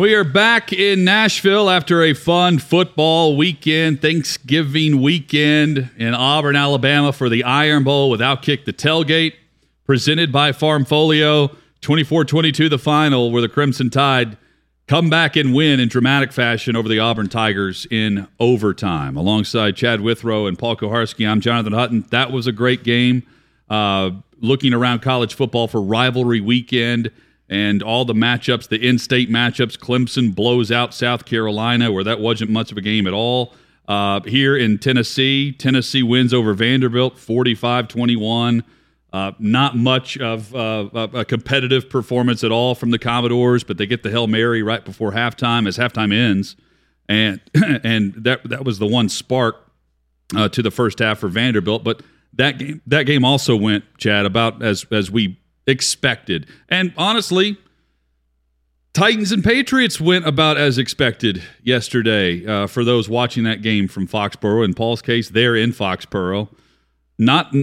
We are back in Nashville after a fun football weekend, Thanksgiving weekend in Auburn, Alabama for the Iron Bowl with Outkick the Tailgate, presented by Farmfolio. 24 22, the final, where the Crimson Tide come back and win in dramatic fashion over the Auburn Tigers in overtime. Alongside Chad Withrow and Paul Kuharsky, I'm Jonathan Hutton. That was a great game. Uh, looking around college football for rivalry weekend and all the matchups, the in-state matchups. Clemson blows out South Carolina, where that wasn't much of a game at all. Uh, here in Tennessee, Tennessee wins over Vanderbilt 45-21. Uh, not much of uh, a competitive performance at all from the Commodores, but they get the Hail Mary right before halftime as halftime ends. And and that that was the one spark uh, to the first half for Vanderbilt. But that game that game also went, Chad, about as as we expected. And honestly, Titans and Patriots went about as expected yesterday. Uh, for those watching that game from Foxborough, in Paul's case, they're in Foxborough. Not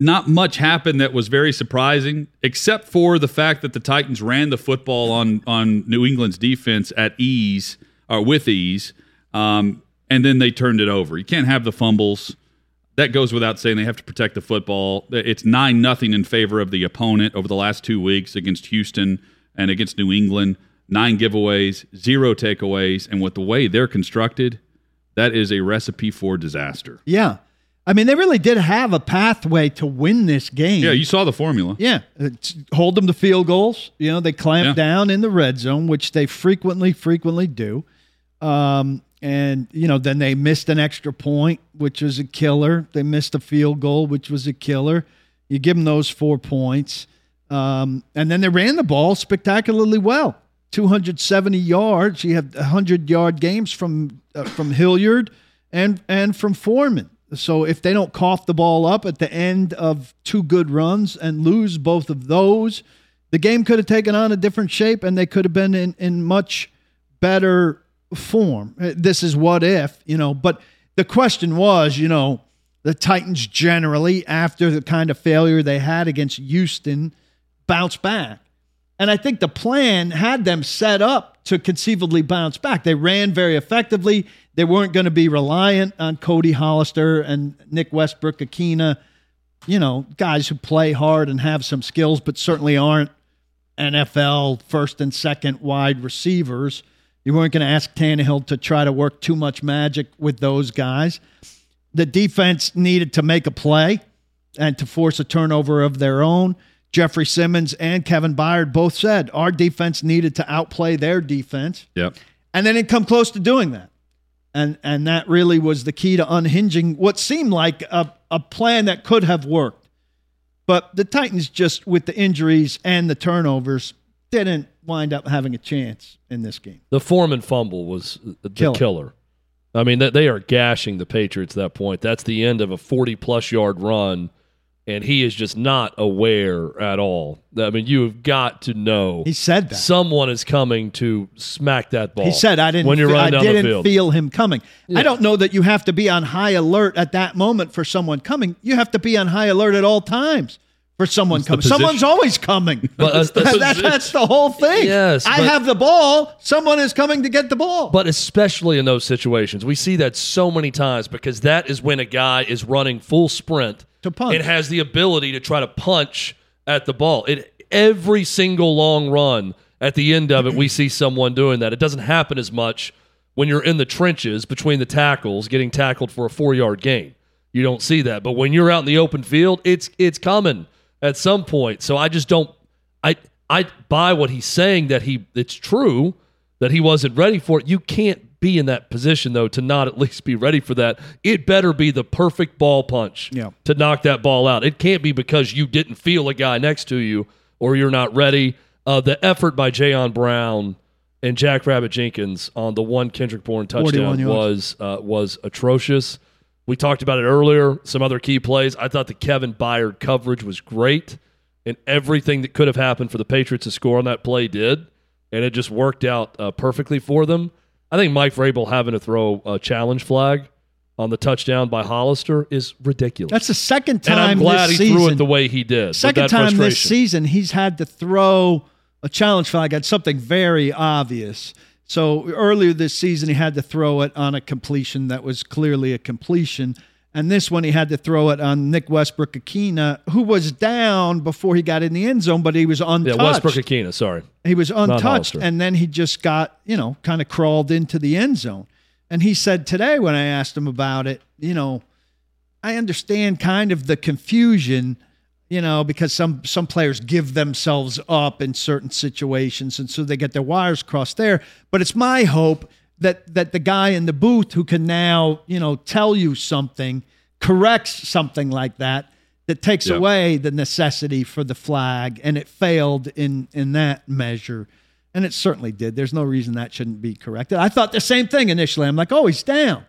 not much happened that was very surprising, except for the fact that the Titans ran the football on on New England's defense at ease or with ease, um, and then they turned it over. You can't have the fumbles that goes without saying. They have to protect the football. It's nine nothing in favor of the opponent over the last two weeks against Houston and against New England. Nine giveaways, zero takeaways, and with the way they're constructed, that is a recipe for disaster. Yeah. I mean, they really did have a pathway to win this game. Yeah, you saw the formula. Yeah, it's hold them to field goals. You know, they clamp Yeah. down in the red zone, which they frequently, frequently do. Um, and you know, then they missed an extra point, which was a killer. They missed a field goal, which was a killer. You give them those four points, um, and then they ran the ball spectacularly well. 270 yards. You have 100 yard games from uh, from Hilliard and and from Foreman. So if they don't cough the ball up at the end of two good runs and lose both of those, the game could have taken on a different shape and they could have been in, in much better form. Uh, This is what if, you know, but the question was, you know, the Titans generally, after the kind of failure they had against Houston, bounce back. And I think the plan had them set up to conceivably bounce back. They ran very effectively. They weren't going to be reliant on Cody Hollister and Nick Westbrook Ikhine, you know, guys who play hard and have some skills, but certainly aren't NFL first and second wide receivers. You weren't going to ask Tannehill to try to work too much magic with those guys. The defense needed to make a play and to force a turnover of their own. Jeffrey Simmons and Kevin Byard both said our defense needed to outplay their defense, Yep. and they didn't come close to doing that. And and that really was the key to unhinging what seemed like a, a plan that could have worked. But the Titans just with the injuries and the turnovers didn't wind up having a chance in this game. The Foreman fumble was the Killer. killer. I mean, they- they are gashing the Patriots at that point. That's the end of a 40 plus yard run, and he is just not aware at all. I mean, you have got to know He said that. someone is coming to smack that ball. He said, "I didn't. when you're fe- running I down didn't the field. feel him coming. Yeah. I don't know that you have to be on high alert at that moment for someone coming. You have to be on high alert at all times for someone the coming. Someone's always coming. Uh, That- that- that's the whole thing. Yes, I but- have the ball. Someone is coming to get the ball. But especially in those situations, we see that so many times because that is when a guy is running full sprint To punch. and has the ability to try to punch at the ball. It every single long run at the end of it, we see someone doing that. It doesn't happen as much when you're in the trenches between the tackles, getting tackled for a four yard gain. You don't see that. But when you're out in the open field, it's it's coming at some point. So I just don't I I buy what he's saying that he it's true that he wasn't ready for it. You can't be in that position though to not at least be ready for that. It better be the perfect ball punch Yeah. to knock that ball out. It can't be because you didn't feel a guy next to you or you're not ready. Uh, the effort by Jayon Brown and Jack Rabbit Jenkins on the one Kendrick Bourne touchdown was uh, was atrocious. We talked about it earlier. Some other key plays. I thought the Kevin Byard coverage was great, and everything that could have happened for the Patriots to score on that play did, and it just worked out uh, perfectly for them. I think Mike Vrabel having to throw a challenge flag on the touchdown by Hollister is ridiculous. That's the second time. and I'm glad he season. threw it the way he did. second time this season he's had to throw a challenge flag at something very obvious. So earlier this season he had to throw it on a completion that was clearly a completion. And this one he had to throw it on Nick Westbrook Ikhine, who was down before he got in the end zone, but he was Yeah, untouched. Westbrook Ikhine, sorry. He was untouched, and then he just got, you know, kind of crawled into the end zone. And he said today when I asked him about it, you know, I understand kind of the confusion, you know, because some some players give themselves up in certain situations, and so they get their wires crossed there. But it's my hope that that the guy in the booth who can now, you know, tell you something, corrects something like that, that takes away the necessity for the flag, and it failed in in that measure. And it certainly did. There's no reason that shouldn't be corrected. I thought the same thing initially. I'm like, oh, he's down.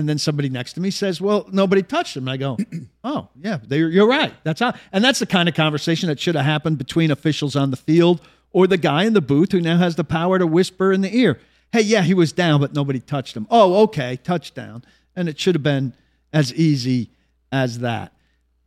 And then somebody next to me says, well, nobody touched him. And I go, oh, yeah, you're right. That's how. And that's the kind of conversation that should have happened between officials on the field or the guy in the booth who now has the power to whisper in the ear, hey, yeah, he was down, but nobody touched him. Oh, okay, touchdown. And it should have been as easy as that.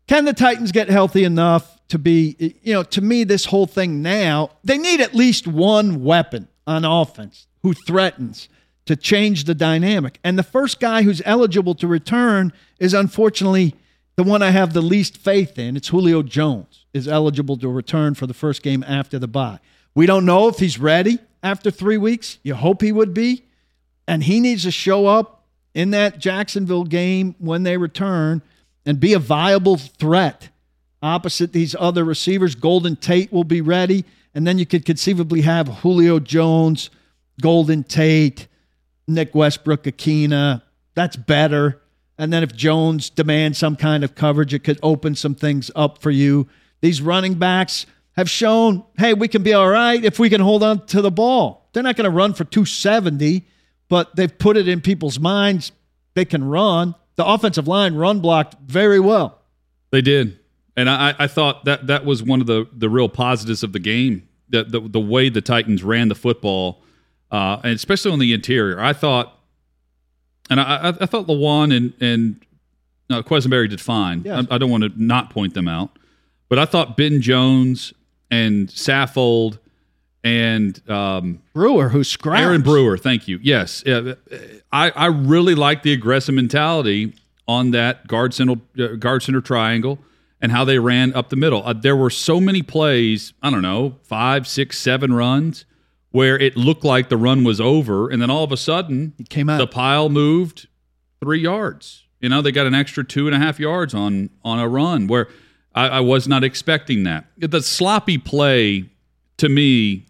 Can the Titans get healthy enough to be, you know, to me, this whole thing now, they need at least one weapon on offense who threatens to change the dynamic. And the first guy who's eligible to return is unfortunately the one I have the least faith in. It's Julio Jones is eligible to return for the first game after the bye. We don't know if he's ready after three weeks. You hope he would be. And he needs to show up in that Jacksonville game when they return and be a viable threat opposite these other receivers. Golden Tate will be ready. And then you could conceivably have Julio Jones, Golden Tate, Nick Westbrook, Ikhine. That's better. And then if Jones demands some kind of coverage, it could open some things up for you. These running backs have shown, hey, we can be all right if we can hold on to the ball. They're not going to run for 270, but they've put it in people's minds they can run. The offensive line run blocked very well. They did, and I, I thought that that was one of the the real positives of the game. The the, the way the Titans ran the football, uh, and especially on the interior. I thought, and I, I, thought Lewan and and uh, Quessenberry did fine. Yes. I, I don't want to not point them out, but I thought Ben Jones and Saffold and um, Brewer, who scrapped. Aaron Brewer, thank you. Yes, Yeah, I, I really like the aggressive mentality on that guard center uh, guard center triangle and how they ran up the middle. Uh, there were so many plays. I don't know, five, six, seven runs where it looked like the run was over, and then all of a sudden He came out. the pile moved three yards. You know, they got an extra two and a half yards on on a run where I, I was not expecting that. The sloppy play to me,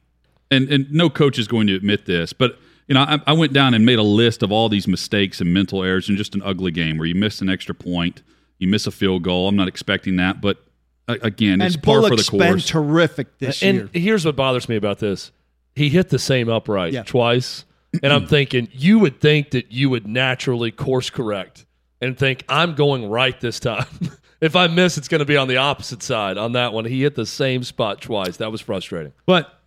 and and no coach is going to admit this, but you know, I, I went down and made a list of all these mistakes and mental errors in just an ugly game where you miss an extra point, you miss a field goal. I'm not expecting that, but uh, again, it's and par for Bullock's the been terrific this and year. here's what bothers me about this. He hit the same upright Yeah. twice. And I'm thinking, you would think that you would naturally course correct and think, I'm going right this time. if I miss, it's going to be on the opposite side on that one. He hit the same spot twice. That was frustrating. But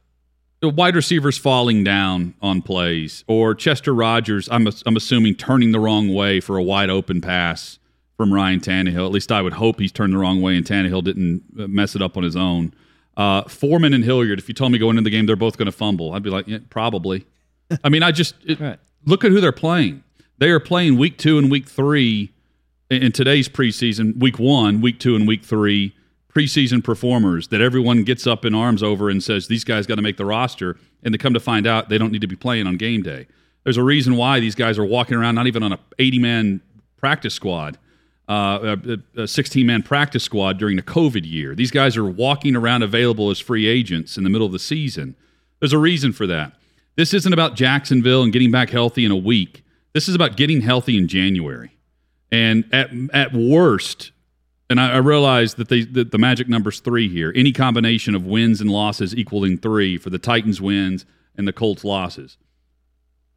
the wide receivers falling down on plays, or Chester Rogers, I'm, I'm assuming turning the wrong way for a wide open pass from Ryan Tannehill. At least I would hope he's turned the wrong way and Tannehill didn't uh, mess it up on his own. Uh, Foreman and Hilliard, if you told me going into the game they're both going to fumble, I'd be like, yeah, probably. I mean, I just it, Right. look at who they're playing. They are playing week two and week three in, in today's preseason, week one, week two, and week three preseason performers that everyone gets up in arms over and says these guys got to make the roster, and to come to find out they don't need to be playing on game day. There's a reason why these guys are walking around not even on a 80 man practice squad, uh, a- a 16 man practice squad during the COVID year. These guys are walking around available as free agents in the middle of the season. There's a reason for that. This isn't about Jacksonville and getting back healthy in a week. This is about getting healthy in January. And at at worst, and I, I realize that, they, that the magic number's three here. Any combination of wins and losses equaling three for the Titans wins and the Colts losses.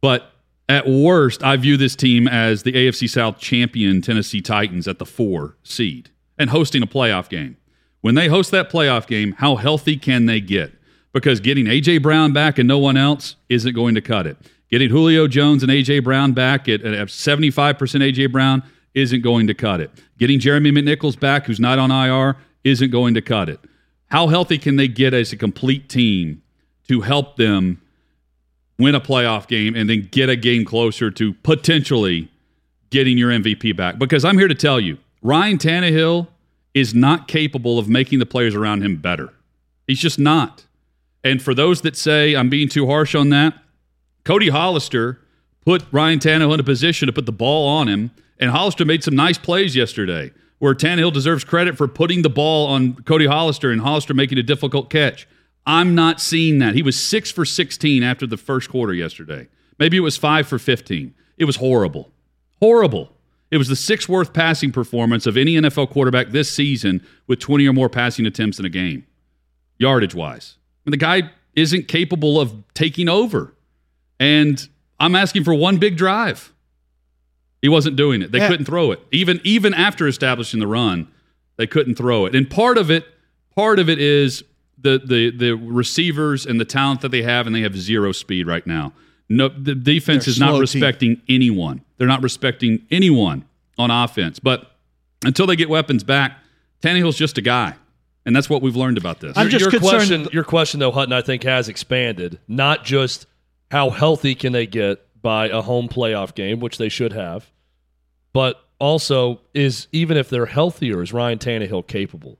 But at worst, I view this team as the AFC South champion Tennessee Titans at the four seed and hosting a playoff game. When they host that playoff game, how healthy can they get? Because getting A.J. Brown back and no one else isn't going to cut it. Getting Julio Jones and A.J. Brown back at, at 75% A.J. Brown isn't going to cut it. Getting Jeremy McNichols back, who's not on IR, isn't going to cut it. How healthy can they get as a complete team to help them win a playoff game and then get a game closer to potentially getting your MVP back? Because I'm here to tell you, Ryan Tannehill is not capable of making the players around him better. He's just not. And for those that say I'm being too harsh on that, Cody Hollister put Ryan Tannehill in a position to put the ball on him, and Hollister made some nice plays yesterday where Tannehill deserves credit for putting the ball on Cody Hollister and Hollister making a difficult catch. I'm not seeing that. He was six for 16 after the first quarter yesterday. Maybe it was five for 15. It was horrible. Horrible. It was the sixth worst passing performance of any NFL quarterback this season with 20 or more passing attempts in a game, yardage wise. And the guy isn't capable of taking over. And I'm asking for one big drive. He wasn't doing it. They Yeah. couldn't throw it. Even even after establishing the run, they couldn't throw it. And part of it, part of it is the the the receivers and the talent that they have, and they have zero speed right now. No, the defense They're is not slow team. respecting anyone. They're not respecting anyone on offense. But until they get weapons back, Tannehill's just a guy, and that's what we've learned about this. I'm Your- just your concerned- question. Your question, though, Hutton, I think has expanded. Not just how healthy can they get by a home playoff game, which they should have, but also is even if they're healthier, is Ryan Tannehill capable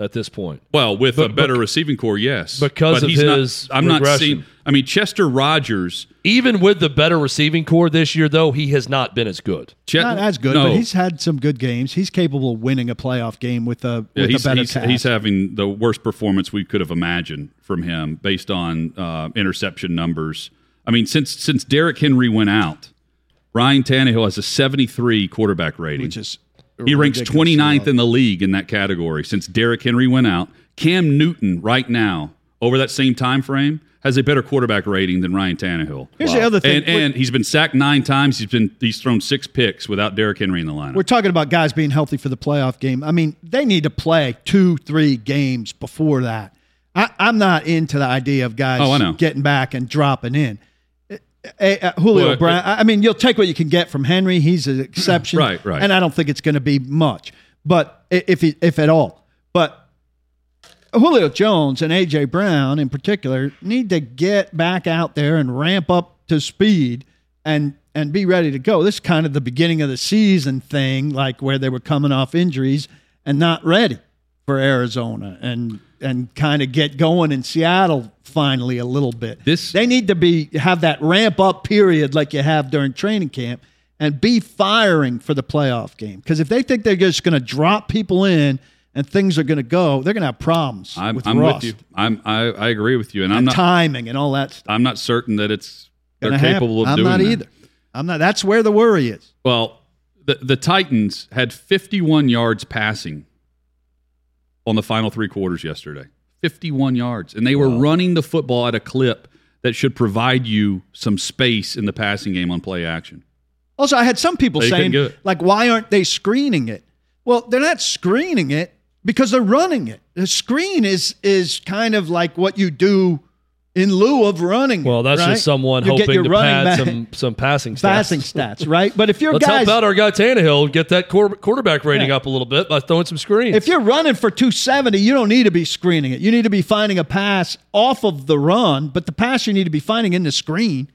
at this point? Well, with a But- better receiving core, yes, Because But of he's not- his I'm not seeing. I mean, Chester Rogers. Even with the better receiving core this year, though, he has not been as good. Chet, Not as good, no. but he's had some good games. He's capable of winning a playoff game with a Yeah, with he's, a better he's, cast. he's having the worst performance we could have imagined from him based on uh, interception numbers. I mean, since since Derrick Henry went out, Ryan Tannehill has a 73 quarterback rating. which is he ranks 29th low. in the league in that category since Derrick Henry went out. Cam Newton right now over that same time frame has a better quarterback rating than Ryan Tannehill. Here's the other thing. And, and he's been sacked nine times. He's been he's thrown six picks without Derrick Henry in the lineup. We're talking about guys being healthy for the playoff game. I mean, they need to play two, three games before that. I, I'm not into the idea of guys Oh, I know. getting back and dropping in. Uh, uh, Julio Brown. I I mean, you'll take what you can get from Henry. He's an exception, Right, right. And I don't think it's going to be much, but if he, if at all. But Julio Jones and AJ Brown in particular need to get back out there and ramp up to speed and and be ready to go. This is kind of the beginning of the season thing, like where they were coming off injuries and not ready for Arizona and and kind of get going in Seattle finally a little bit. This- they need to be have that ramp up period like you have during training camp and be firing for the playoff game. Because if they think they're just going to drop people in and things are going to go, they're going to have problems I'm, with I'm with you. I'm I, I agree with you, and I'm not timing and all that stuff. I'm not certain that it's they're Gonna happen. capable of I'm doing not that. either. I'm not. That's where the worry is. Well, the the Titans had 51 yards passing on the final three quarters yesterday. 51 yards, and they were running the football at a clip that should provide you some space in the passing game on play action. Also, I had some people They saying, like, why aren't they screening it? Well, they're not screening it because they're running it. The screen is is kind of like what you do in lieu of running. Well, that's right? just someone You hoping to pad some some passing stats. passing stats, right? But if you're Let's guys, help out our guy Tannehill get that quarterback rating Yeah. up a little bit by throwing some screens. if you're running for 270, you don't need to be screening it. You need to be finding a pass off of the run, but the pass you need to be finding in the screen.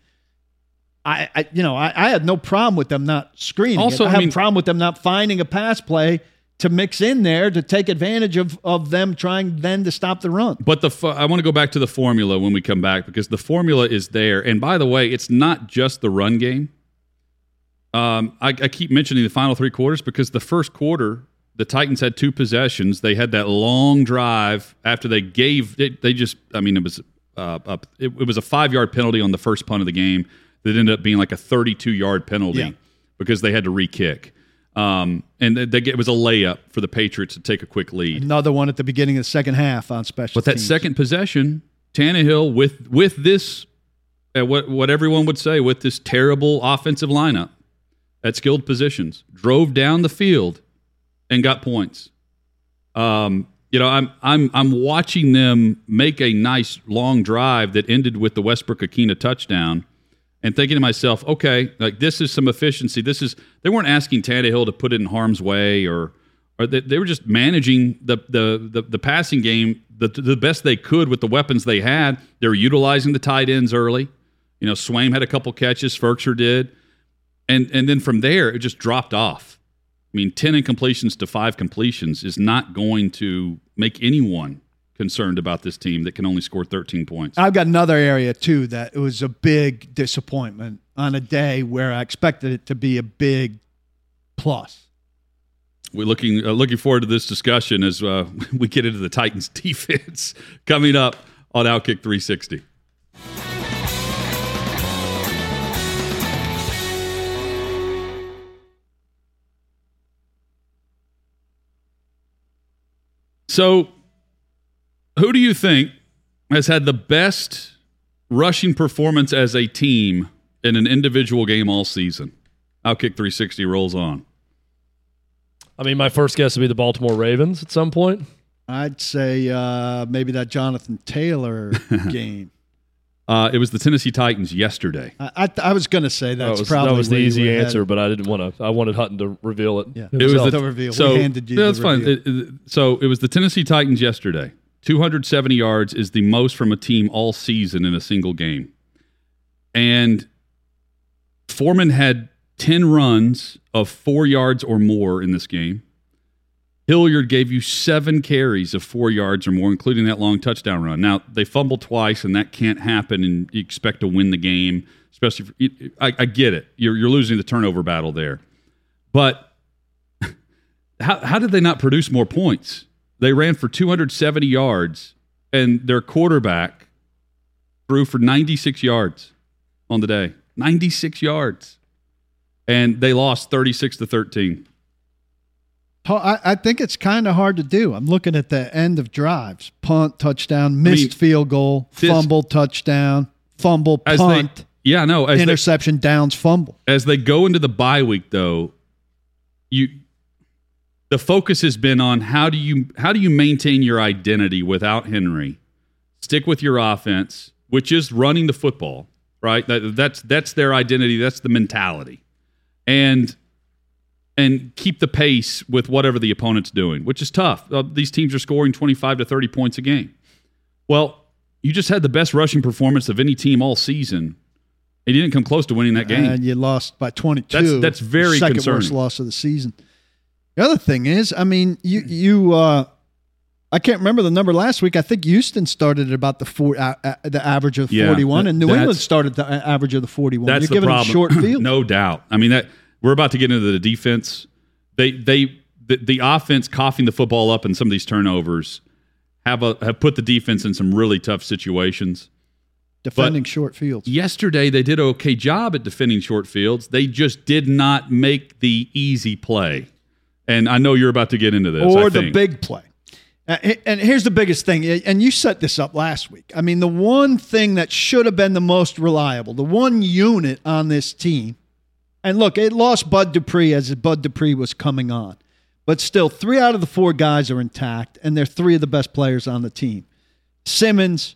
I, I you know, I, I had no problem with them not screening. Also, it. I, I have mean- a problem with them not finding a pass play to mix in there to take advantage of of them trying then to stop the run. But the fu- I want to go back to the formula when we come back because the formula is there. And by the way, it's not just the run game. Um, I, I keep mentioning the final three quarters because the first quarter, the Titans had two possessions. They had that long drive after they gave. They, they just, I mean, it was uh, up. It, it was a five yard penalty on the first punt of the game that ended up being like a 32 yard penalty Yeah. because they had to re kick. Um, and they get, it was a layup for the Patriots to take a quick lead. Another one at the beginning of the second half on special. But that teams. second possession, Tannehill with with this, uh, what what everyone would say with this terrible offensive lineup at skilled positions, drove down the field and got points. Um, you know, I'm I'm I'm watching them make a nice long drive that ended with the Westbrook Ikhine touchdown, and thinking to myself, okay, like this is some efficiency. This is they weren't asking Tannehill to put it in harm's way or or they, they were just managing the, the the the passing game the the best they could with the weapons they had. They were utilizing the tight ends early. You know, Swaim had a couple catches, Firkser did, and and then from there it just dropped off. I mean, ten incompletions to five completions is not going to make anyone concerned about this team that can only score 13 points. I've got another area too that it was a big disappointment on a day where I expected it to be a big plus. We're looking uh, looking forward to this discussion as uh, we get into the Titans defense coming up on Outkick 360. So, who do you think has had the best rushing performance as a team in an individual game all season? Outkick 360 rolls on. I mean, my first guess would be the Baltimore Ravens at some point. I'd say uh, maybe that Jonathan Taylor game. Uh, it was the Tennessee Titans yesterday. I, I, I was going to say that's that was, probably that was the easy answer, headed. but I didn't want to. I wanted Hutton to reveal it. Yeah. It was the the reveal. We So handed you yeah, the that's fine. It- it- so it was the Tennessee Titans yesterday. 270 yards is the most from a team all season in a single game, and Foreman had 10 runs of four yards or more in this game. Hilliard gave you seven carries of four yards or more, including that long touchdown run. Now they fumbled twice, and that can't happen. And you expect to win the game, especially. I, I get it. You're you're losing the turnover battle there, but how how did they not produce more points? They ran for 270 yards, and their quarterback threw for 96 yards on the day. 96 yards, and they lost 36 to 13. I, I think it's kind of hard to do. I'm looking at the end of drives: punt, touchdown, missed mean, field goal, this- fumble, touchdown, fumble, As punt, they, yeah, no, as they, interception, downs, fumble. as they go into the bye week though you the focus has been on how do you how do you maintain your identity without henry? Stick with your offense which is running the football right? That, that's that's their identity. That's the mentality. And and keep the pace with whatever the opponent's doing which is tough. Uh, these teams are scoring 25 to 30 points a game. Well you just had the best rushing performance of any team all season and you didn't come close to winning that game. and you lost by 22. That's- that's very second concerning. worst loss of the season. The other thing is, I mean, you you uh, I can't remember the number last week. I think Houston started at about the four, uh, uh, the average of Yeah, 41, and New England started the average of the 41. That's You're the giving problem. them short field. no doubt. I mean that we're about to get into the defense. They they the, the offense coughing the football up and some of these turnovers have a have put the defense in some really tough situations. defending short fields. Yesterday they did an okay job at defending short fields. They just did not make the easy play. And I know you're about to get into this. I or the big play. And here's the biggest thing, and you set this up last week. I mean, the one thing that should have been the most reliable, the one unit on this team, and look, it lost Bud Dupree as Bud Dupree was coming on, but still, three out of the four guys are intact, and they're three of the best players on the team Simmons,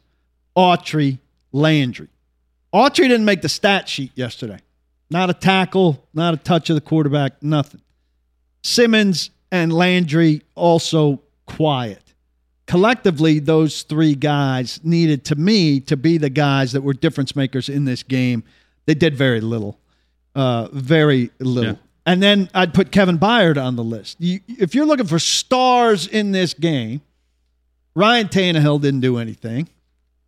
Autry, Landry. Autry didn't make the stat sheet yesterday. Not a tackle, not a touch of the quarterback, nothing. Simmons and Landry also quiet. Collectively, those three guys needed to me to be the guys that were difference makers in this game. They did very little, uh, very little. Yeah. And then I'd put Kevin Byard on the list. You, if you're looking for stars in this game, Ryan Tannehill didn't do anything.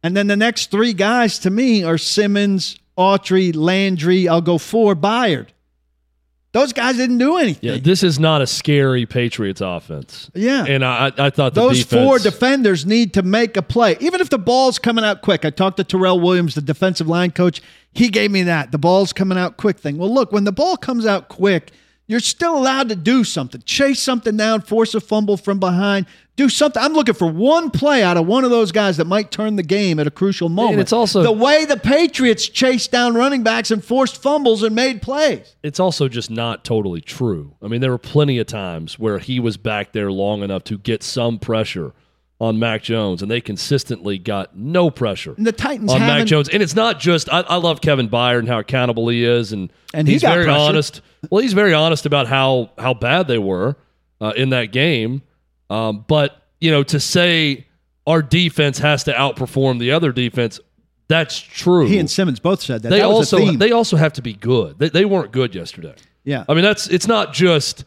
And then the next three guys to me are Simmons, Autry, Landry. I'll go four, Byard. Those guys didn't do anything. Yeah, this is not a scary Patriots offense. Yeah. and I, I thought the Those defense, four defenders need to make a play, even if the ball's coming out quick. I talked to Terrell Williams, the defensive line coach. He gave me that the ball's coming out quick thing. Well, look, when the ball comes out quick, You're still allowed to do something. Chase something down, force a fumble from behind, do something. I'm looking for one play out of one of those guys that might turn the game at a crucial moment. it's also- the way the Patriots chased down running backs and forced fumbles and made plays. it's also just not totally true. I mean, there were plenty of times where he was back there long enough to get some pressure on Mac Jones, and they consistently got no pressure And the Titans on Mac Jones. And it's not just I, I love Kevin Byard and how accountable he is, and And he he's very pressure. honest. Well, he's very honest about how how bad they were uh, in that game. Um, but you know, to say our defense has to outperform the other defense, that's true. He and Simmons both said that. they that was a also they also have to be good. They, they weren't good yesterday. yeah. I mean, that's it's not just.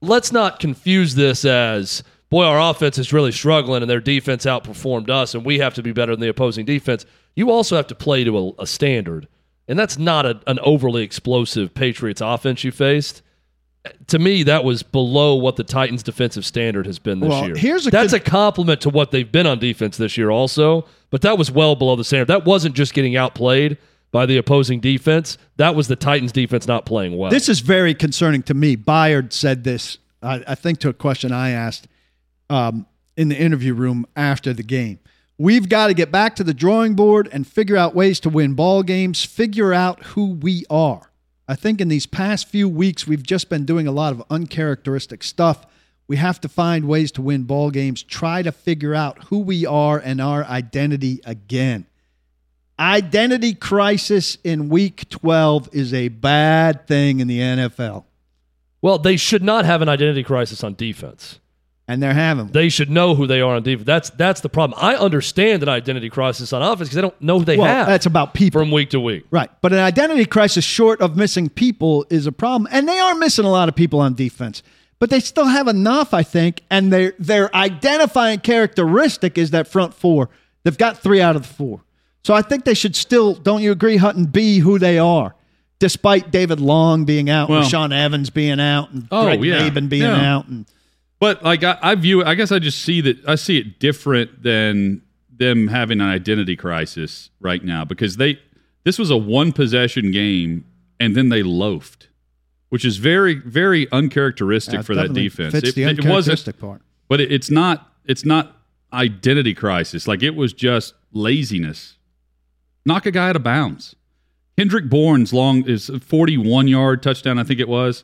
Let's not confuse this as boy, our offense is really struggling and their defense outperformed us, and we have to be better than the opposing defense. You also have to play to a, a standard, and that's not a, an overly explosive Patriots offense you faced. To me, that was below what the Titans' defensive standard has been this Well, year. here's a that's good- a compliment to what they've been on defense this year, also. But that was well below the standard. That wasn't just getting outplayed by the opposing defense. That was the Titans' defense not playing well. This is very concerning to me. Byard said this, I, I think, to a question I asked um, in the interview room after the game. We've got to get back to the drawing board and figure out ways to win ball games, figure out who we are. I think in these past few weeks, we've just been doing a lot of uncharacteristic stuff. We have to find ways to win ball games, try to figure out who we are and our identity again. Identity crisis in week 12 is a bad thing in the NFL. Well, they should not have an identity crisis on defense. And they're having one. They should know who they are on defense. That's that's the problem. I understand an identity crisis on offense because they don't know who they well, have that's about people. from week to week. Right. But an identity crisis short of missing people is a problem. And they are missing a lot of people on defense. But they still have enough, I think. And their their identifying characteristic is that front four. They've got three out of the four. So I think they should still, don't you agree, Hutton, be who they are, despite David Long being out Well- and Sean Evans being out and Oh, Greg yeah. Mabin being Yeah. out. And But like I, I view it, I guess I just see that I see it different than them having an identity crisis right now because they this was a one possession game and then they loafed, which is very very uncharacteristic uh, for that defense. Fits It, the it wasn't, uncharacteristic part. but it, it's not it's not identity crisis. Like it was just laziness. Knock a guy out of bounds. Kendrick Bourne's long is 41 yard touchdown, I think it was,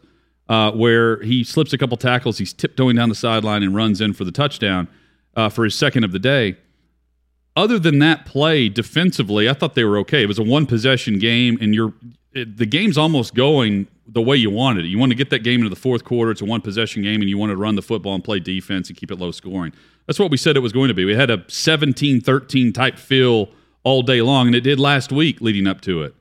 uh, where he slips a couple tackles. He's tiptoeing down the sideline and runs in for the touchdown uh, for his second of the day. Other than that play defensively, I thought they were okay. It was a one possession game, and you're it, the game's almost going the way you wanted it. You want to get that game into the fourth quarter. It's a one possession game, and you want to run the football and play defense and keep it low scoring. That's what we said it was going to be. We had a 17 13 type feel all day long, and it did last week leading up to it.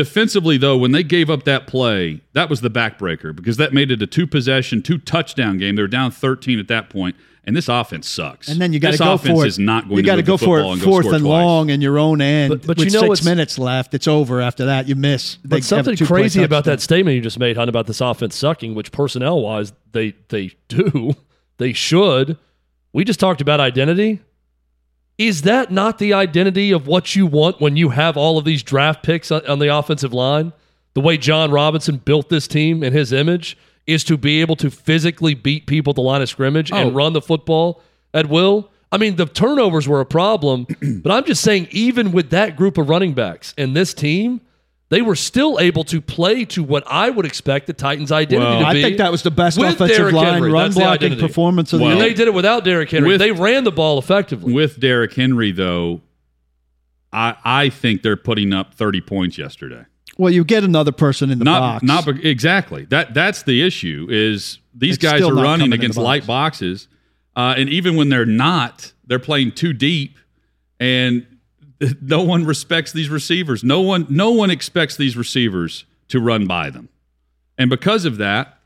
Defensively, though, when they gave up that play, that was the backbreaker because that made it a two possession, two touchdown game. They were down 13 at that point, and this offense sucks. And then you got to this go offense for it. is not going you gotta go for it and fourth score and twice. long in your own end. But- but with you know six what's- minutes left, it's over. After that, you miss. But have something crazy about that statement you just made, Hunt, about this offense sucking, which personnel wise they they do, they should. We just talked about identity. Is that not the identity of what you want when you have all of these draft picks on, on the offensive line? The way Jon Robinson built this team in his image is to be able to physically beat people at the line of scrimmage Oh. and run the football at will. I mean, the turnovers were a problem, but I'm just saying, even with that group of running backs and this team, they were still able to play to what I would expect the Titans' identity Well, to I think that was the best offensive Derrick line Henry. run That's blocking identity. performance of Well, the and year. they did it without Derrick Henry. With- they ran the ball effectively. With Derrick Henry, though, I, I think they're putting up 30 points yesterday. Well, you get another person in the not box. not exactly that that's the issue is these It's guys are running coming in the against box. light boxes uh, and even when they're not they're playing too deep and no one respects these receivers. No one no one expects these receivers to run by them. And because of that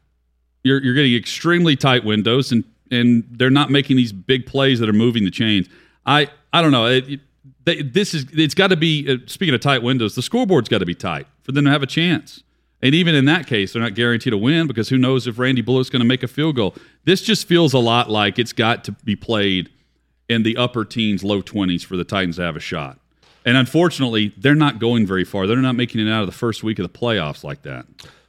you're, you're getting extremely tight windows and and they're not making these big plays that are moving the chains. I i don't know. It, they, this is it's got to be uh, speaking of tight windows the scoreboard's got to be tight for them to have a chance. And even in that case they're not guaranteed to win because who knows if randy bullock's going to make a field goal. This just feels a lot like it's got to be played in the upper teens low 20s for the titans to have a shot and unfortunately they're not going very far they're not making it out of the first week of the playoffs like that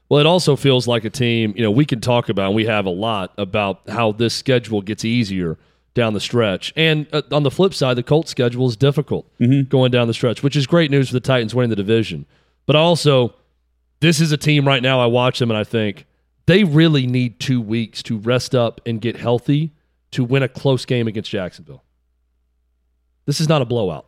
Well, it also feels like a team, you know, we can talk about, and we have a lot about how this schedule gets easier down the stretch. And uh, on the flip side, the Colts schedule is difficult going down the stretch, which is great news for the Titans winning the division. But also, this is a team right now, I watch them and I think they really need two weeks to rest up and get healthy to win a close game against Jacksonville. This is not a blowout.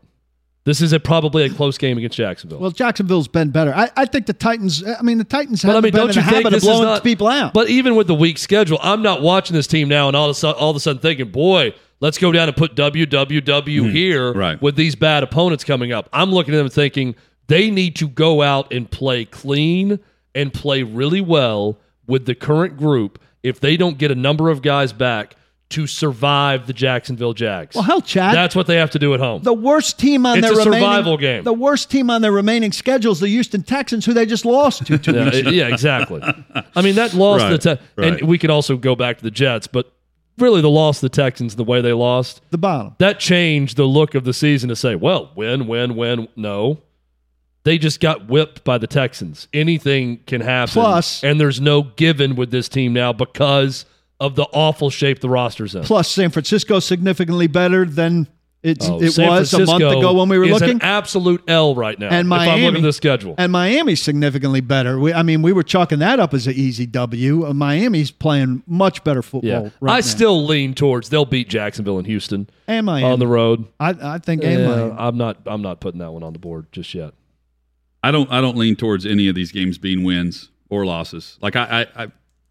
This is a, probably a close game against Jacksonville. Well, Jacksonville's been better. I, I think the Titans. I mean, the Titans have But I mean, been don't in you the think habit of blowing not people out. But even with the weak schedule, I'm not watching this team now and all of a sudden, all of a sudden thinking, boy, let's go down and put WWW hmm, here Right. with these bad opponents coming up. I'm looking at them thinking they need to go out and play clean and play really well with the current group if they don't get a number of guys back to survive the Jacksonville Jags. well, hell, Chad. That's what they have to do at home. the worst team on It's their a survival game. The worst team on their remaining schedule is the Houston Texans, who they just lost to. two Yeah, yeah, exactly. I mean, that loss to the Right, te- right. and we could also go back to the Jets, but really the loss to the Texans, the way they lost, the bottom. that changed the look of the season to say, well, win, win, win. No. They just got whipped by the Texans. Anything can happen. Plus- and there's no given with this team now because of the awful shape the roster's in. Plus, San Francisco significantly better than it's, Oh, it San was a month ago when we were is looking. an absolute L right now. And if I'm looking Miami- at the schedule. And Miami's significantly better. We, I mean, we were chalking that up as an easy W. Uh, Miami's playing much better football yeah. right I now. still lean towards they'll beat Jacksonville and Houston and Miami on the road. I, I think and Yeah, Miami. I'm not. I'm not putting that one on the board just yet. I don't I don't lean towards any of these games being wins or losses. Like I I I,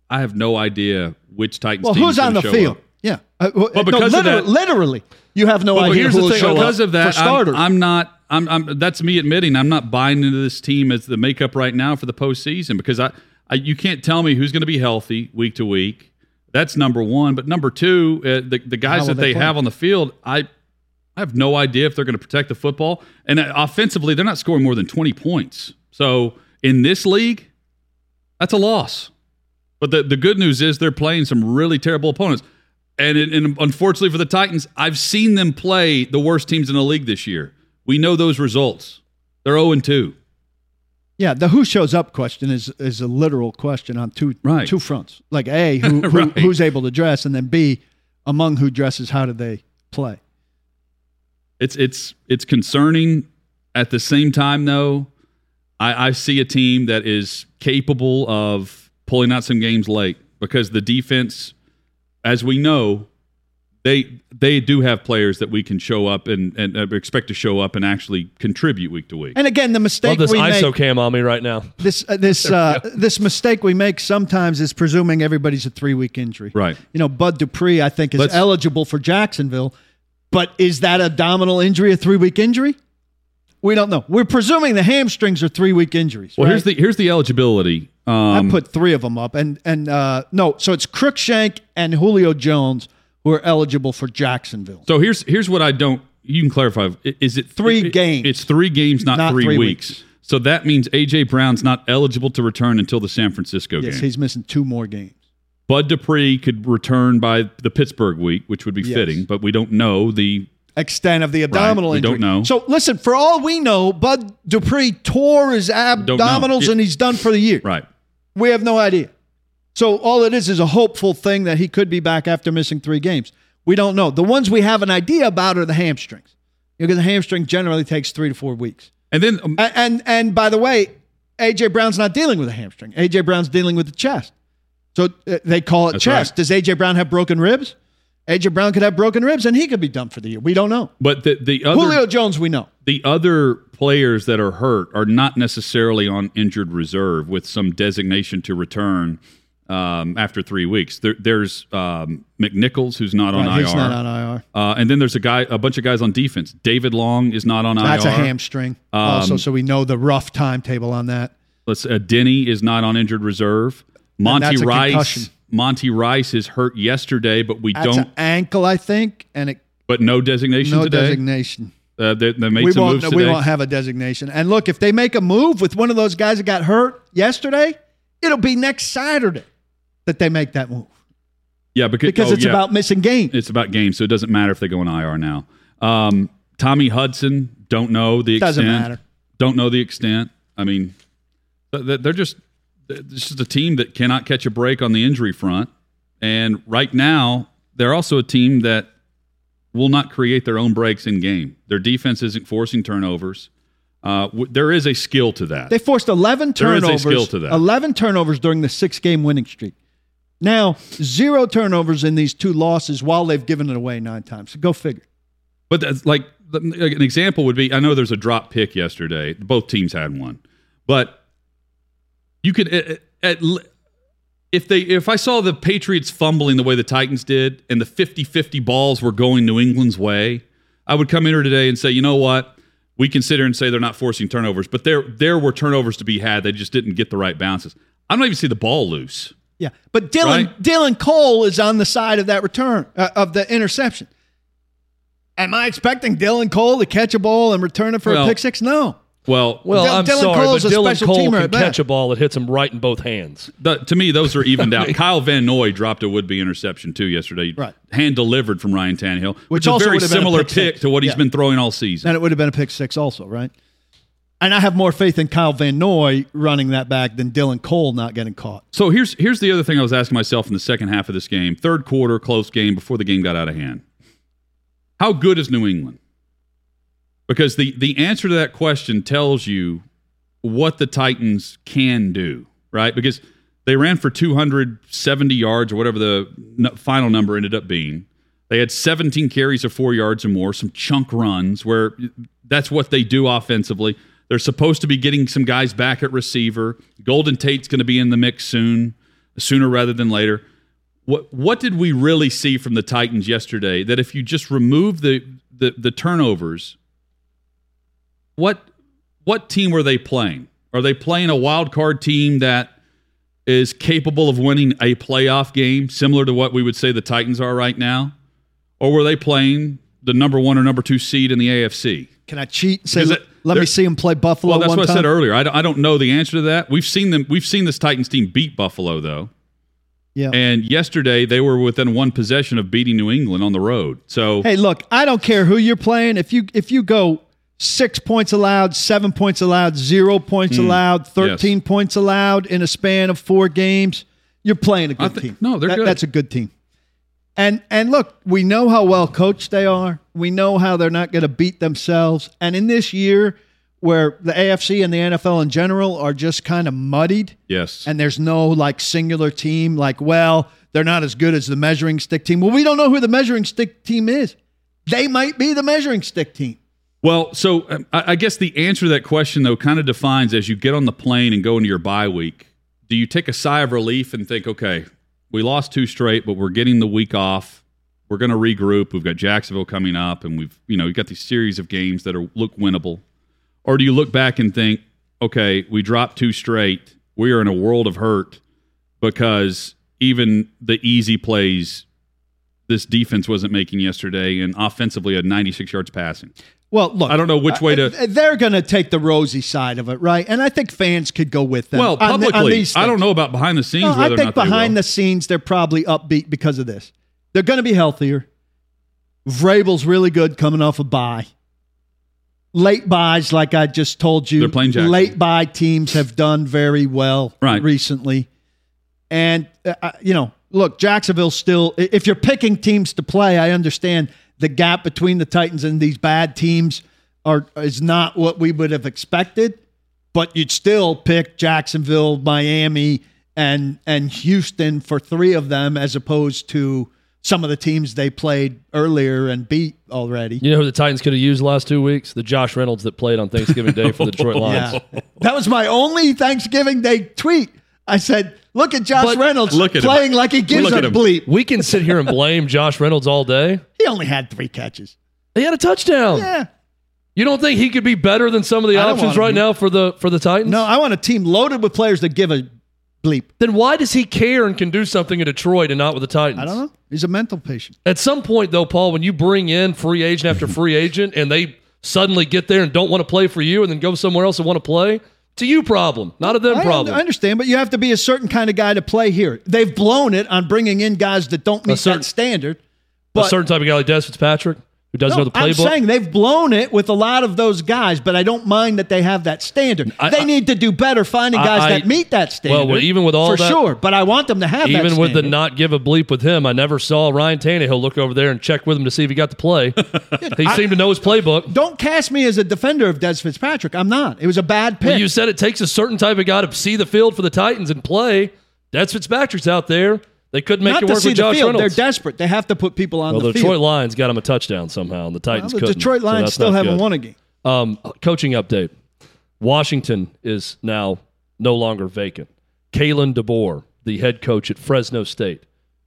I have no idea which Titans. Well, who's on the field? up. Yeah. Uh, well, no, because of literally, that- literally, you have no but idea here's who the will thing. show Because of that, for starters. I'm, I'm not. I'm, I'm. That's me admitting I'm not buying into this team as the makeup right now for the postseason because I, I you can't tell me who's going to be healthy week to week. That's number one. But number two, uh, the the guys that they play? have on the field, I. I have no idea if they're going to protect the football. And uh, offensively, they're not scoring more than 20 points. So in this league, that's a loss. But the, the good news is they're playing some really terrible opponents. And, it, and unfortunately for the Titans, I've seen them play the worst teams in the league this year. We know those results. They're 0 2. yeah, the who shows up question is is a literal question on two Right. two fronts. Like A, who, who Right. who's able to dress, and then B, among who dresses, how do they play? It's it's it's concerning. At the same time, though, I, I see a team that is capable of pulling out some games late because the defense, as we know, they they do have players that we can show up and, and uh, expect to show up and actually contribute week to week. And again, the Love mistake this we ISO make cam on me right now. this uh, this uh, this mistake we make sometimes is presuming everybody's a three week injury. Right. You know, Bud Dupree, I think, is Let's- eligible for Jacksonville, but is that a abdominal injury a three week injury? We don't know. We're presuming the hamstrings are three week injuries. Well, right? here's the here's the eligibility. I Um, put three of them up, and and uh, no, so it's Cruikshank and Julio Jones who are eligible for Jacksonville. so here's here's what I don't. You can clarify. Is it Three it- games. It's three games, not, Not three, three weeks. weeks. So that means AJ Brown's not eligible to return until the San Francisco Yes, game. he's missing two more games. Bud Dupree could return by the Pittsburgh week, which would be Yes. fitting, but we don't know the. Extent of the abdominal we injury. don't know. So listen, for all we know, Bud Dupree tore his abdominals It- and he's done for the year. Right. We have no idea. So all it is is a hopeful thing that he could be back after missing three games. We don't know. The ones we have an idea about are the hamstrings, because the hamstring generally takes three to four weeks. And then um, And and, and by the way, AJ Brown's not dealing with a hamstring. AJ Brown's dealing with the chest. So uh, they call it chest. right. Does AJ Brown have broken ribs? AJ Brown could have broken ribs and he could be done for the year. We don't know. but the the other Julio Jones, we know. the other players that are hurt are not necessarily on injured reserve with some designation to return um, after three weeks. There, there's um, McNichols who's not on Right, IR. he's not on IR. Uh, and then there's a guy, a bunch of guys on defense. David Long is not on That's IR. That's a hamstring. also, so we know the rough timetable on that. Let's. Uh, Denny is not on injured reserve. Monty Rice. Monty Rice is hurt yesterday, but we That's don't. an ankle, I think, and it, but no designation no today. designation. Uh, they, they made We some won't, moves today. we won't have a designation. And look, if they make a move with one of those guys that got hurt yesterday, it'll be next Saturday that they make that move yeah, because, because oh, it's yeah. about missing games. it's about games, so it doesn't matter if they go on IR now. Um, Tommy Hudson, don't know the Doesn't extent. matter. Don't know the extent. I mean, th- th- they're just this is a team that cannot catch a break on the injury front. And right now, they're also a team that will not create their own breaks in game. Their defense isn't forcing turnovers. Uh, w- there is a skill to that. They forced 11 turnovers. There is a skill to that. 11 turnovers during the six game winning streak. Now, zero turnovers in these two losses while they've given it away nine times. So go figure. But that's like an example would be I know there's a drop pick yesterday. Both teams had one, but you could at, at, if they if I saw the Patriots fumbling the way the Titans did and the 50-50 balls were going New England's way, I would come in here today and say, you know what? We consider and say they're not forcing turnovers, but there there were turnovers to be had. They just didn't get the right bounces. I don't even see the ball loose. Yeah. But Dylan Right? Dylan Cole is on the side of that return, uh, of the interception. Am I expecting Dylan Cole to catch a ball and return it for Well- a pick six? No. Well, Well, Dylan- I'm Dylan sorry, Cole's but a Dylan special Cole teamer can at bat. catch a ball that hits him right in both hands. The, to me, those are evened out. Kyle Van Noy dropped a would-be interception too yesterday, Right. hand delivered from Ryan Tannehill, which, Which is a also very would have been a similar pick pick, six. to what he's Yeah. been throwing all season. Then it would have been a pick six also, right? And I have more faith in Kyle Van Noy running that back than Dylan Cole not getting caught. So here's here's the other thing I was asking myself in the second half of this game, third quarter, close game before the game got out of hand. How good is New England? Because the the answer to that question tells you what the Titans can do, right? Because they ran for 270 yards or whatever the final number ended up being. They had 17 carries of four yards or more, some chunk runs where that's what they do offensively. They're supposed to be getting some guys back at receiver. Golden Tate's going to be in the mix soon, sooner rather than later. What what did we really see from the Titans yesterday? That if you just remove the the, the turnovers, what what team were they playing? Are they playing a wild card team that is capable of winning a playoff game, similar to what we would say the Titans are right now? Or were they playing the number one or number two seed in the AFC? Can I cheat and say, let, it- let me see him play Buffalo Well, that's what time? I said earlier. I don't, I don't know the answer to that. We've seen them. We've seen this Titans team beat Buffalo though, Yeah. and yesterday they were within one possession of beating New England on the road. So Hey, look, I don't care who you're playing. If you if you go six points allowed, seven points allowed, zero points hmm. allowed, thirteen points allowed in a span of four games, you're playing a good team. no, they're That- good. That's a good team. And and look, we know how well coached they are. We know how they're not going to beat themselves. And in this year, where the AFC and the NFL in general are just kind of muddied, yes, and there's no like singular team like well they're not as good as the measuring stick team well we don't know who the measuring stick team is they might be the measuring stick team Well, so um, I, I guess the answer to that question, though, kind of defines as you get on the plane and go into your bye week. Do you take a sigh of relief and think, okay, we lost two straight, but we're getting the week off. We're going to regroup. We've got Jacksonville coming up, and we've you know you've got these series of games that are look winnable. Or do you look back and think, okay, we dropped two straight. We are in a world of hurt because even the easy plays this defense wasn't making yesterday, and offensively had 96 yards passing. Well look I don't know which way to- uh, they're going to take the rosy side of it right? And i think fans could go with them Well, on the- on publicly, I don't know about behind the scenes No, whether i or think behind the scenes they're probably upbeat because of this. They're going to be healthier. Vrabel's really good coming off a bye. Late byes like i just told you They're playing Jacksonville. late bye teams have done very well Right. recently. And uh, uh, you know look jacksonville still if you're picking teams to play i understand the gap between the titans and these bad teams are is not what we would have expected but you'd still pick jacksonville miami and and houston for three of them as opposed to some of the teams they played earlier and beat already You know who the Titans could have used the last two weeks? The Josh Reynolds that played on Thanksgiving Day for the Detroit Lions. Yeah. that was my only Thanksgiving Day tweet. I said, look at Josh But- Reynolds Look at him. playing like he gives Look a bleep. We can sit here and blame Josh Reynolds all day. He only had three catches. He had a touchdown. Yeah. You don't think he could be better than some of the I options right him. now for the for the Titans? No, I want a team loaded with players that give a bleep. Then why does he care and can do something in Detroit and not with the Titans? I don't know. He's a mental patient. At some point, though, Paul, when you bring in free agent after free agent and they suddenly get there and don't want to play for you and then go somewhere else and want to play, it's a you problem, not a them I, problem. I understand, but you have to be a certain kind of guy to play here. They've blown it on bringing in guys that don't meet certain- that standard. a But certain type of guy like Dez Fitzpatrick, who doesn't No, know the I'm playbook. saying they've blown it with a lot of those guys, but I don't mind that they have that standard. I- they I- need to do better finding guys I- that meet that standard. well, even with all for that- sure, but I want them to have that Even with the not give a bleep with him, I never saw Ryan Tannehill look over there and check with him to see if he got the play. he seemed to know his playbook. Don't cast me as a defender of Dez Fitzpatrick. I'm not. It was a bad pick. Well, you said it takes a certain type of guy to see the field for the Titans and play. Dez Fitzpatrick's out there. They couldn't make not it to work see with the Josh field. Reynolds. They're desperate. They have to put people on well, the the Detroit field. Lions got him a touchdown somehow, and the Titans Well, the couldn't. Detroit Lions that's still haven't good. won a game. Um, coaching update: Washington is now no longer vacant. Kalen DeBoer, the head coach at Fresno State,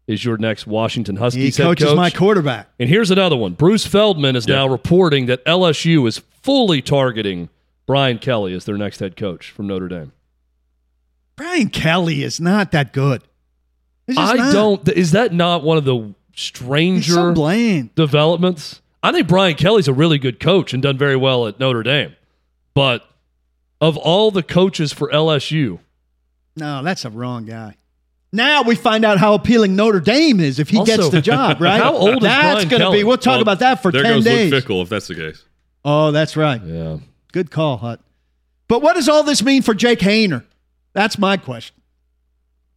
is your next Washington He Huskies head coach. He coaches coach. my quarterback. and here's another one: Bruce Feldman is now reporting that LSU is fully targeting Brian Kelly as their next head coach from Notre Dame. Brian Kelly is not that good. He's just I not. don't. Is that not one of the stranger so bland. developments? I think Brian Kelly's a really good coach and done very well at Notre Dame. But of all the coaches for LSU, No, that's a wrong guy. Now we find out how appealing Notre Dame is if he Also, gets the job, right? how old is That's gonna be. We'll talk Well, about that for there ten goes days. Luke Fickell, if that's the case. Oh, that's right. yeah, Good call, Hut. But what does all this mean for Jake Haener? That's my question.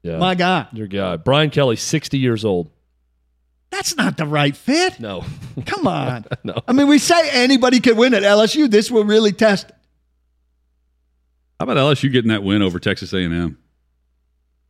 Yeah, My guy. your guy, Brian Kelly, sixty years old. That's not the right fit. No, Come on. no. I mean, we say anybody could win at LSU. This will really test. it. How about LSU getting that win over Texas A&M?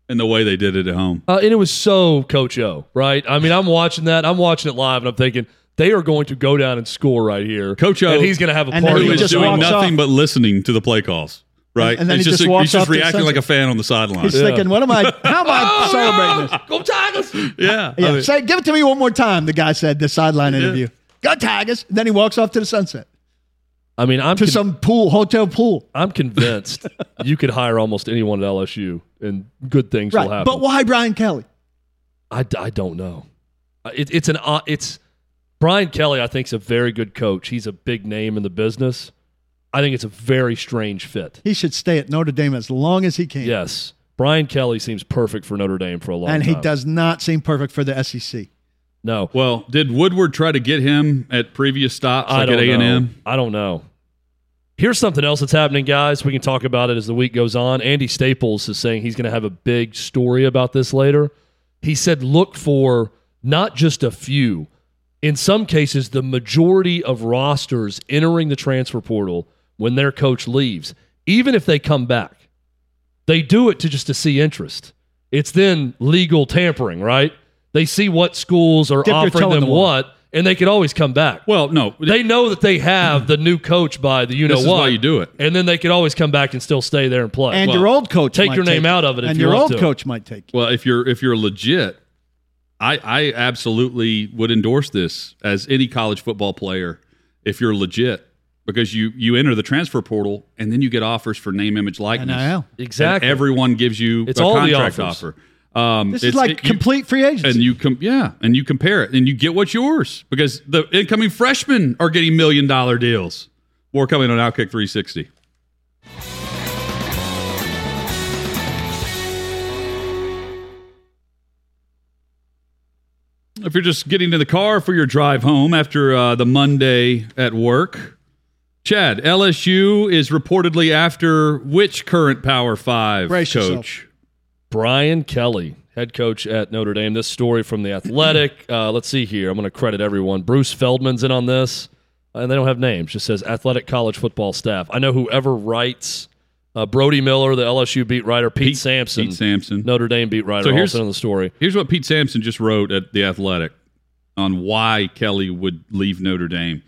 And the way they did it at home. Uh, and it was so Coach O, right? I mean, I'm watching that. I'm watching it live, and I'm thinking they are going to go down and score right here. Coach O- and he's going to have a And party. he Who with is just the doing nothing off. but listening to the play calls. Right? And then He's he just he's walks just off to the reacting like sunset. a fan on the sideline. He's Yeah. thinking, what am I? How am I celebrating this? Go Tigers! Yeah. Yeah, I mean, say, give it to me one more time. The guy said the sideline interview. Go Tigers. Then he walks off to the sunset I mean, I'm to con- some pool, hotel pool. I'm convinced you could hire almost anyone at LSU and good things Right. will happen. But why Brian Kelly? I, I don't know. It, it's an uh, it's Brian Kelly. I think is a very good coach. He's a big name in the business. I think it's a very strange fit. He should stay at Notre Dame as long as he can. Yes, Brian Kelly seems perfect for Notre Dame for a long and time. And he does not seem perfect for the SEC. No, well, did Woodward try to get him at previous stops I like don't at A&M? know. I don't know. Here's something else that's happening, guys. We can talk about it as the week goes on. Andy Staples is saying he's going to have a big story about this later. He said, look for not just a few, in some cases, the majority of rosters entering the transfer portal when their coach leaves, even if they come back. They do it to just to see interest. It's then legal tampering, right? They see what schools are Dip offering toe them the what, and they could always come back. Well, no. They know that they have the new coach by the you know This is what. why you do it. And then they could always come back and still stay there and play. And Well, your old coach take might your name take out of it if and you your want old to. coach might take you. Well, if you're if you're legit, I I absolutely would endorse this as any college football player if you're legit because you you enter the transfer portal and then you get offers for name image likeness. NIL. Exactly. And everyone gives you It's a all the contract offers. offer. Um, This is it's- like it- you- complete free agency. and you com- yeah, and you compare it and you get what's yours because the incoming freshmen are getting million dollar deals. More coming on Outkick 360. If you're just getting to the car for your drive home after uh, the Monday at work, Chad, LSU is reportedly after which current Power Five Brace yourself. coach? Brian Kelly, head coach at Notre Dame. This story from the Athletic. Uh, let's see here. I'm going to credit everyone. Bruce Feldman's in on this, and they don't have names. Just says Athletic College Football Staff. I know whoever writes. Uh, Brody Miller, the LSU beat writer, Pete, Pete- Sampson, Pete Sampson. Notre Dame beat writer, So here's- also in the story. Here's what Pete Sampson just wrote at The Athletic on why Kelly would leave Notre Dame.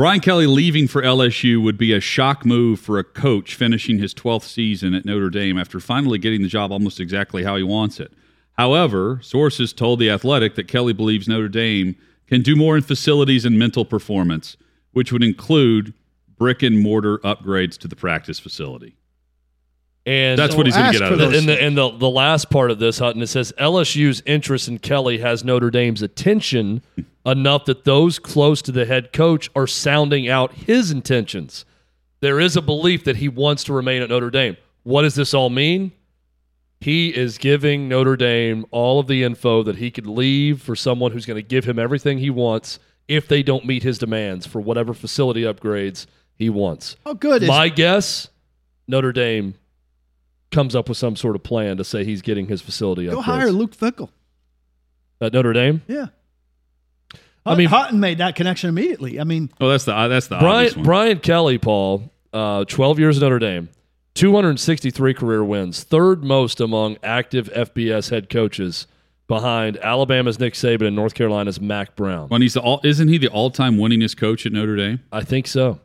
Brian Kelly leaving for LSU would be a shock move for a coach finishing his 12th season at Notre Dame after finally getting the job almost exactly how he wants it. However, sources told The Athletic that Kelly believes Notre Dame can do more in facilities and mental performance, which would include brick and mortar upgrades to the practice facility. And That's what he's going to get out of those this. And the, and the, the last part of this, Hutton, it says LSU's interest in Kelly has Notre Dame's attention enough that those close to the head coach are sounding out his intentions. There is a belief that he wants to remain at Notre Dame. What does this all mean? He is giving Notre Dame all of the info that he could leave for someone who's going to give him everything he wants if they don't meet his demands for whatever facility upgrades he wants. Oh, good. Is- My guess, Notre Dame comes up with some sort of plan to say he's getting his facility up. Go upgrades. hire Luke Fickell. At Notre Dame? Yeah. I mean- Hutton made that connection immediately. I mean, Oh, that's the uh, that's the Brian, one. Brian Kelly, Paul, uh, 12 years at Notre Dame, 263 career wins, third most among active FBS head coaches behind Alabama's Nick Saban and North Carolina's Mack Brown. When he's the all, isn't he the all-time winningest coach at Notre Dame? I think so.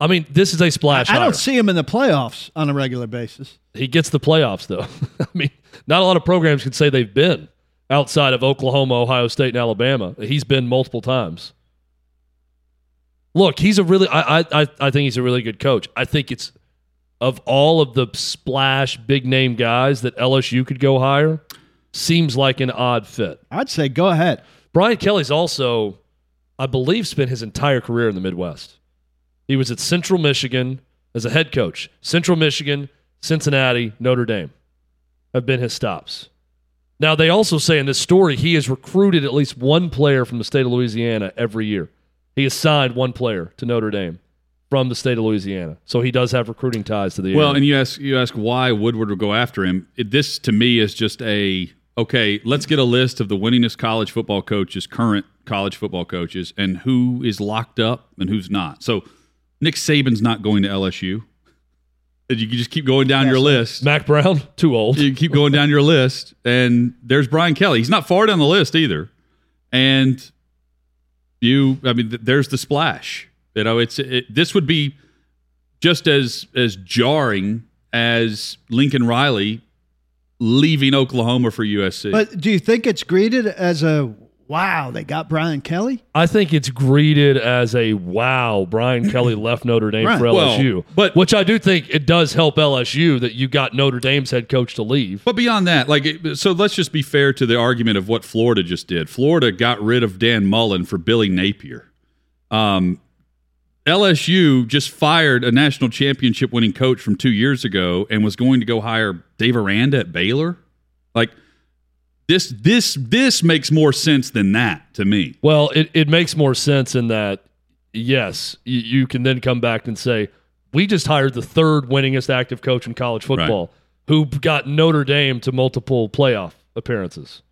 I mean, this is a splash I hire. don't see him in the playoffs on a regular basis. He gets the playoffs, though. I mean, not a lot of programs can say they've been outside of Oklahoma, Ohio State, and Alabama. He's been multiple times. Look, he's a really. I, I I I think he's a really good coach. I think it's of all of the splash big name guys that LSU could go hire. Seems like an odd fit. I'd say go ahead. Brian Kelly's also, I believe, spent his entire career in the Midwest. He was at Central Michigan as a head coach. Central Michigan, Cincinnati, Notre Dame have been his stops. Now, they also say in this story he has recruited at least one player from the state of Louisiana every year. He has signed one player to Notre Dame from the state of Louisiana. So he does have recruiting ties to the Well, area. and you ask you ask why Woodward would go after him. It, this to me is just a okay. Let's get a list of the winningest college football coaches, current college football coaches, and who is locked up and who's not. So Nick Saban's not going to LSU. You can just keep going down your list. Mack Brown, too old. You keep going down your list, and there's Brian Kelly. He's not far down the list either. And you, I mean, th- there's the splash. You know, it's it, this would be just as as jarring as Lincoln Riley leaving Oklahoma for USC. But do you think it's greeted as a wow? They got Brian Kelly. I think it's greeted as a wow. Brian Kelly left Notre Dame Right. for Well, LSU, but- which I do think it does help LSU that you got Notre Dame's head coach to leave. But beyond that, like, so let's just be fair to the argument of what Florida just did. Florida got rid of Dan Mullen for Billy Napier. Um, LSU just fired a national championship winning coach from two years ago and was going to go hire Dave Aranda at Baylor. Like this, this, this makes more sense than that to me. Well, it, it makes more sense in that, yes, you, you can then come back and say, we just hired the third winningest active coach in college football who got Notre Dame to multiple playoff appearances.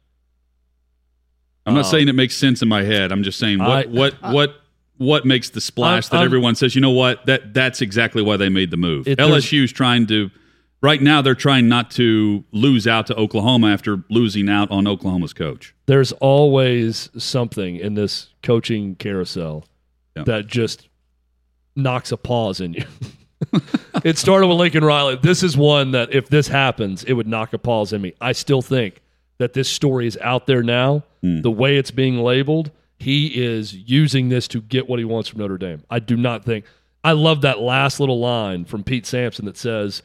I'm not um, saying it makes sense in my head. I'm just saying what, I- what, what, what makes the splash I'm- that everyone says, you know what, that that's exactly why they made the move. It- there's- LSU's trying to, right now, they're trying not to lose out to Oklahoma after losing out on Oklahoma's coach. there's always something in this coaching carousel Yeah. that just knocks a pause in you. it started with Lincoln Riley. This is one that if this happens, it would knock a pause in me. I still think that this story is out there now. Hmm. The way it's being labeled, he is using this to get what he wants from Notre Dame. I do not think. I love that last little line from Pete Sampson that says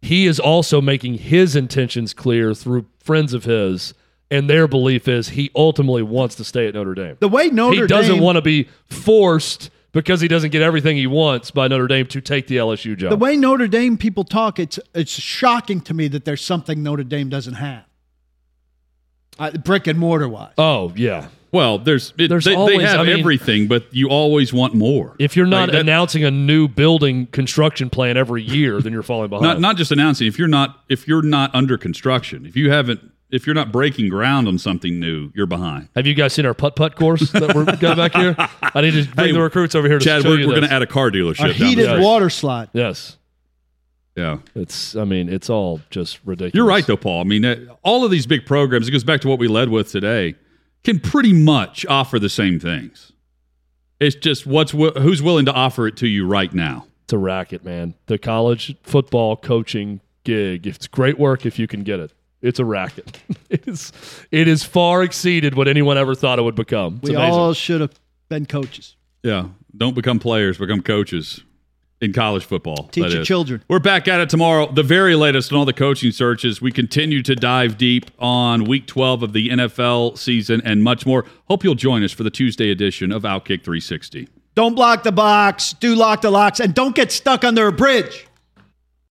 he is also making his intentions clear through friends of his, and their belief is he ultimately wants to stay at Notre Dame. The way Notre he doesn't Dame, want to be forced because he doesn't get everything he wants by Notre Dame to take the LSU job. the way Notre Dame people talk, it's it's shocking to me that there's something Notre Dame doesn't have. Uh, brick and mortar wise. oh yeah. Well, there's, it, There's they, always- they have I mean- everything, but you always want more. If you're not Like that- announcing a new building construction plan every year, then you're falling behind. not not just announcing if you're not if you're not under construction, if you haven't if you're not breaking ground on something new, you're behind. Have you guys seen our putt putt course that we're got back here? I need to bring Hey, the recruits over here to Chad, show we're, you we're going to add a car dealership. A heated water slide. yes, Yeah. it's. I mean, it's all just ridiculous. You're right, though, Paul. I mean, uh, all of these big programs, it goes back to what we led with today, can pretty much offer the same things. It's just what's who's willing to offer it to you right now. It's a racket, man. The college football coaching gig. It's great work if you can get it. It's a racket. it is. It is far exceeded what anyone ever thought it would become. It's We amazing. all should have been coaches. Yeah. Don't become players, become coaches in college football. Teach your children. We're back at it tomorrow. The very latest on all the coaching searches. We continue to dive deep on week 12 of the NFL season and much more. Hope you'll join us for the Tuesday edition of Outkick 360. Don't block the box. Do lock the locks, and don't get stuck under a bridge.